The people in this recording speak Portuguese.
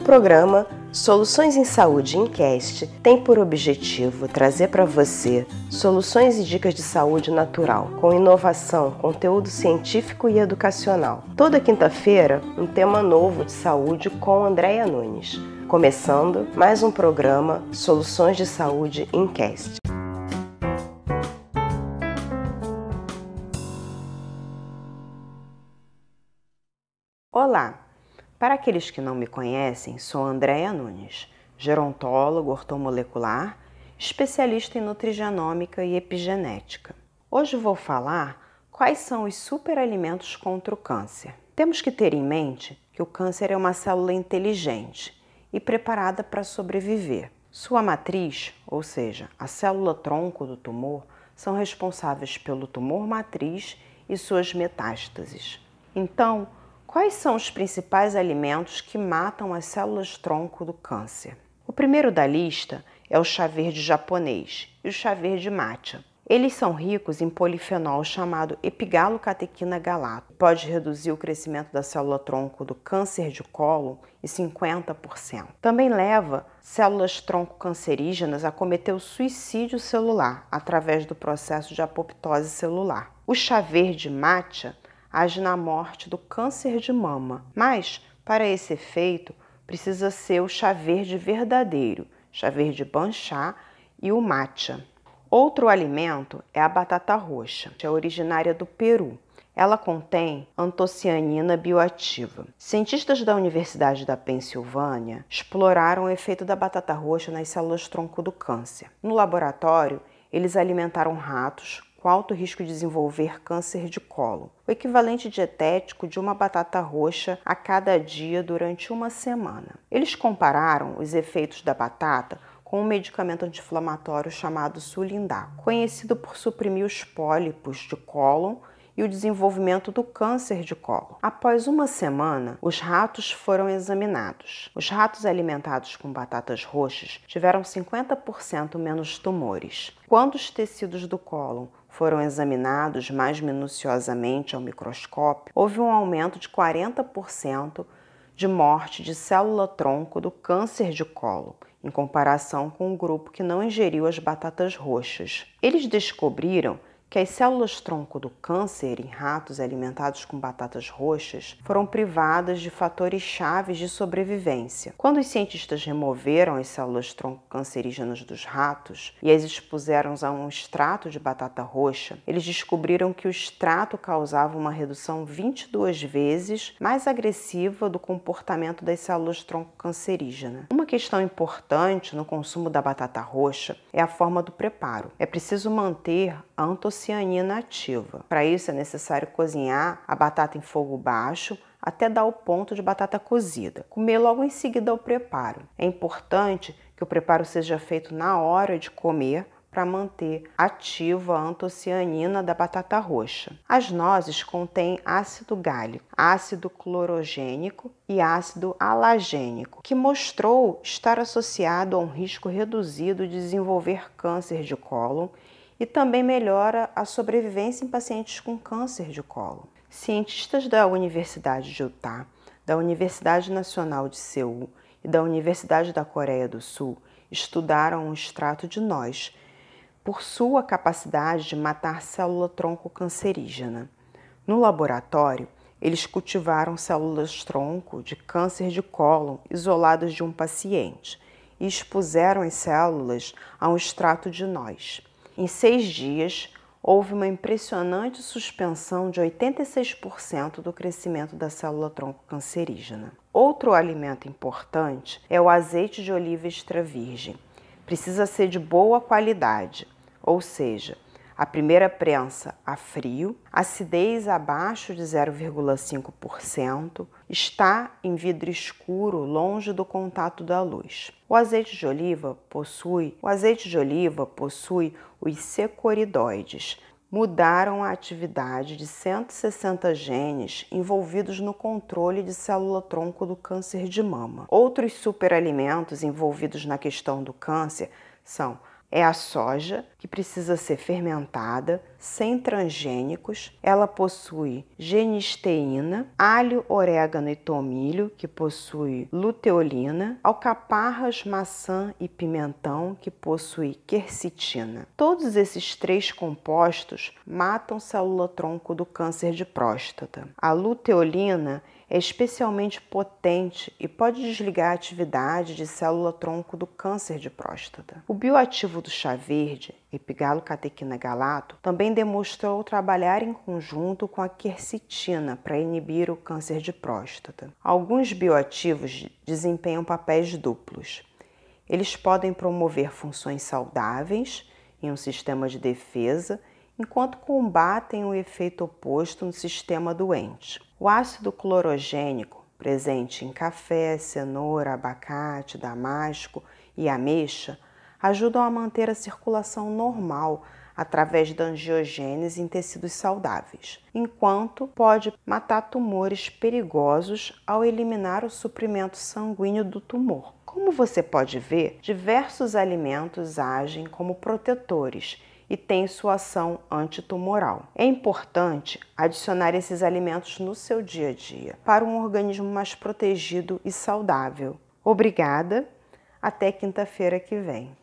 programa Soluções em Saúde Incast tem por objetivo trazer para você soluções e dicas de saúde natural, com inovação, conteúdo científico e educacional. Toda quinta-feira, um tema novo de saúde com Andréia Nunes. Começando mais um programa Soluções de Saúde Incast. Olá! Para aqueles que não me conhecem, sou Andréa Nunes, gerontólogo ortomolecular, especialista em nutrigenômica e epigenética. Hoje vou falar quais são os superalimentos contra o câncer. Temos que ter em mente que o câncer é uma célula inteligente e preparada para sobreviver. Sua matriz, ou seja, a célula tronco do tumor, são responsáveis pelo tumor matriz e suas metástases. Então, Quais são os principais alimentos que matam as células tronco do câncer? O primeiro da lista é o chá verde japonês e o chá verde matcha. Eles são ricos em polifenol chamado epigalocatequina galato. Pode reduzir o crescimento da célula tronco do câncer de colo em 50%. Também leva células tronco cancerígenas a cometer o suicídio celular através do processo de apoptose celular. O chá verde matcha age na morte do câncer de mama, mas para esse efeito precisa ser o chá verde verdadeiro, chá verde banchá e o matcha. Outro alimento é a batata roxa, que é originária do Peru. Ela contém antocianina bioativa. Cientistas da Universidade da Pensilvânia exploraram o efeito da batata roxa nas células tronco do câncer. No laboratório, eles alimentaram ratos com alto risco de desenvolver câncer de colo, o equivalente dietético de uma batata roxa a cada dia durante uma semana. Eles compararam os efeitos da batata com um medicamento anti-inflamatório chamado Sulindá, conhecido por suprimir os pólipos de cólon e o desenvolvimento do câncer de colo. Após uma semana, os ratos foram examinados. Os ratos alimentados com batatas roxas tiveram 50% menos tumores. Quando os tecidos do cólon foram examinados mais minuciosamente ao microscópio, houve um aumento de 40% de morte de célula-tronco do câncer de colo, em comparação com o grupo que não ingeriu as batatas roxas. Eles descobriram que as células-tronco do câncer em ratos alimentados com batatas roxas foram privadas de fatores chaves de sobrevivência. Quando os cientistas removeram as células-tronco cancerígenas dos ratos e as expuseram a um extrato de batata roxa, eles descobriram que o extrato causava uma redução 22 vezes mais agressiva do comportamento das células-tronco cancerígenas. Uma questão importante no consumo da batata roxa é a forma do preparo. É preciso manter antocianina ativa. Para isso é necessário cozinhar a batata em fogo baixo até dar o ponto de batata cozida. Comer logo em seguida o preparo. É importante que o preparo seja feito na hora de comer para manter ativa a antocianina da batata roxa. As nozes contêm ácido gálico, ácido clorogênico e ácido halagênico, que mostrou estar associado a um risco reduzido de desenvolver câncer de cólon e também melhora a sobrevivência em pacientes com câncer de colo. Cientistas da Universidade de Utah, da Universidade Nacional de Seul e da Universidade da Coreia do Sul estudaram um extrato de nós por sua capacidade de matar célula-tronco cancerígena. No laboratório, eles cultivaram células-tronco de câncer de cólon isoladas de um paciente e expuseram as células a um extrato de nós. Em seis dias, houve uma impressionante suspensão de 86% do crescimento da célula-tronco cancerígena. Outro alimento importante é o azeite de oliva extra virgem. Precisa ser de boa qualidade, ou seja, a primeira prensa a frio, acidez abaixo de 0,5%, está em vidro escuro, longe do contato da luz. O azeite de oliva possui, o azeite de oliva possui os secoridoides, mudaram a atividade de 160 genes envolvidos no controle de célula-tronco do câncer de mama. Outros superalimentos envolvidos na questão do câncer são é a soja, que precisa ser fermentada, sem transgênicos. Ela possui genisteína, alho, orégano e tomilho, que possui luteolina, alcaparras, maçã e pimentão, que possui quercetina. Todos esses três compostos matam célula-tronco do câncer de próstata. A luteolina é especialmente potente e pode desligar a atividade de célula-tronco do câncer de próstata. O bioativo do chá verde, epigalocatequina galato, também demonstrou trabalhar em conjunto com a quercetina para inibir o câncer de próstata. Alguns bioativos desempenham papéis duplos. Eles podem promover funções saudáveis em um sistema de defesa enquanto combatem o efeito oposto no sistema doente. O ácido clorogênico, presente em café, cenoura, abacate, damasco e ameixa, ajudam a manter a circulação normal através da angiogênese em tecidos saudáveis, enquanto pode matar tumores perigosos ao eliminar o suprimento sanguíneo do tumor. Como você pode ver, diversos alimentos agem como protetores e tem sua ação antitumoral. É importante adicionar esses alimentos no seu dia a dia para um organismo mais protegido e saudável. Obrigada, até quinta-feira que vem.